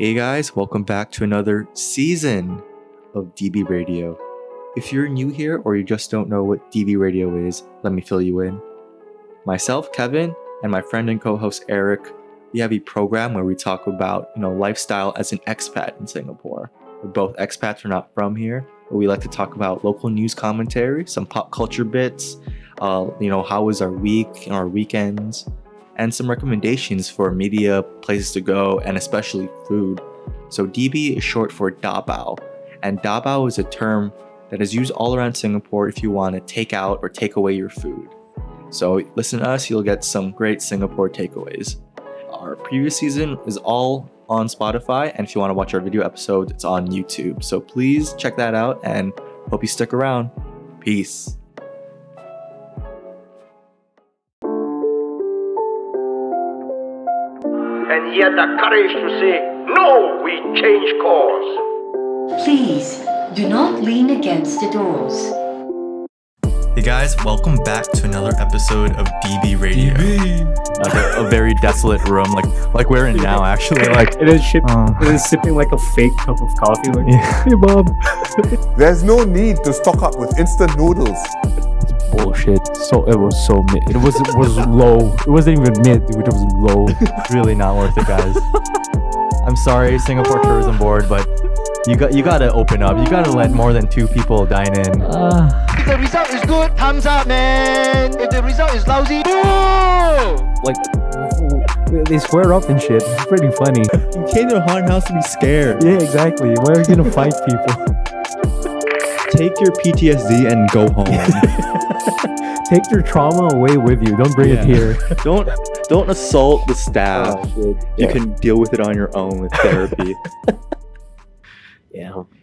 Hey guys, welcome back to another season of DB Radio. If you're new here or you just don't know what DB Radio is, let me fill you in. Myself, Kevin, and my friend and co-host Eric, we have a program where we talk about, you know, lifestyle as an expat in Singapore. We're both expats, we're not from here, but we like to talk about local news commentary, some pop culture bits, uh, you know, how was our week and our weekends, and some recommendations for media, places to go, and especially food. So DB is short for Dabao, and Dabao is a term that is used all around Singapore if you want to take out or take away your food. So listen to us, you'll get some great Singapore takeaways. Our previous season is all on Spotify, and if you want to watch our video episode, it's on YouTube. So please check that out and hope you stick around. Peace. And he had the courage to say, No, we change course. Please do not lean against the doors. Hey guys, welcome back to another episode of DB Radio. Like a, a very desolate room, like like we're in now, actually. Like, It is, ship, Oh. Uh, it is sipping like a fake cup of coffee. Like, Yeah. hey, Bob. There's no need to stock up with instant noodles. Bullshit. So it was so mid. It was it was low. It wasn't even mid, dude. It was low. really not worth it, guys. I'm sorry, Singapore Tourism Board, but you got you gotta open up. You gotta let more than two people dine in. Uh, If the result is good, thumbs up, man. If the result is lousy, boo! like they square up and shit. It's pretty funny. You came to a haunted house to be scared. Yeah, exactly. Why are you gonna fight people? Take your PTSD and go home. Take your trauma away with you. Don't bring it here. don't don't assault the staff. Oh, shit. You can deal with it on your own with therapy. Yeah.